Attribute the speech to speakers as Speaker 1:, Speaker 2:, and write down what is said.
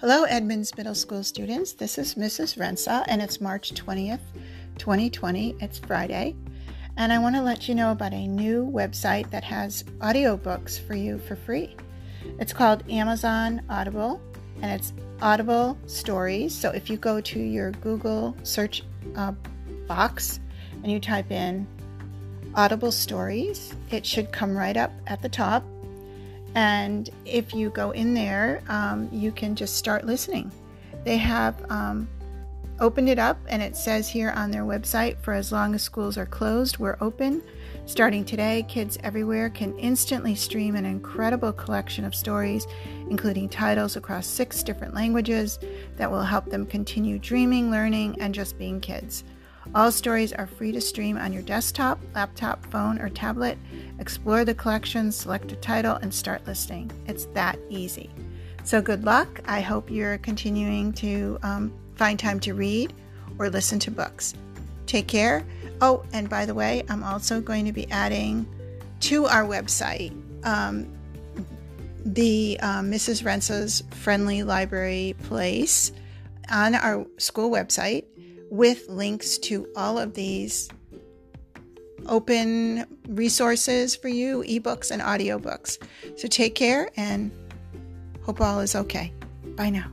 Speaker 1: Hello, Edmonds Middle School students. This is Mrs. Rensa, and it's March 20th, 2020. It's Friday. And I want to let you know about a new website that has audiobooks for you for free. It's called Amazon Audible, and it's Audible Stories. So if you go to your Google search uh, box and you type in Audible Stories, it should come right up at the top and if you go in there, um, you can just start listening. They have um, opened it up, and it says here on their website for as long as schools are closed, we're open. Starting today, kids everywhere can instantly stream an incredible collection of stories, including titles across six different languages, that will help them continue dreaming, learning, and just being kids. All stories are free to stream on your desktop, laptop, phone, or tablet. Explore the collection, select a title, and start listening. It's that easy. So, good luck. I hope you're continuing to um, find time to read or listen to books. Take care. Oh, and by the way, I'm also going to be adding to our website um, the uh, Mrs. Rensa's Friendly Library Place on our school website with links to all of these open resources for you, ebooks and audiobooks. So take care and hope all is okay. Bye now.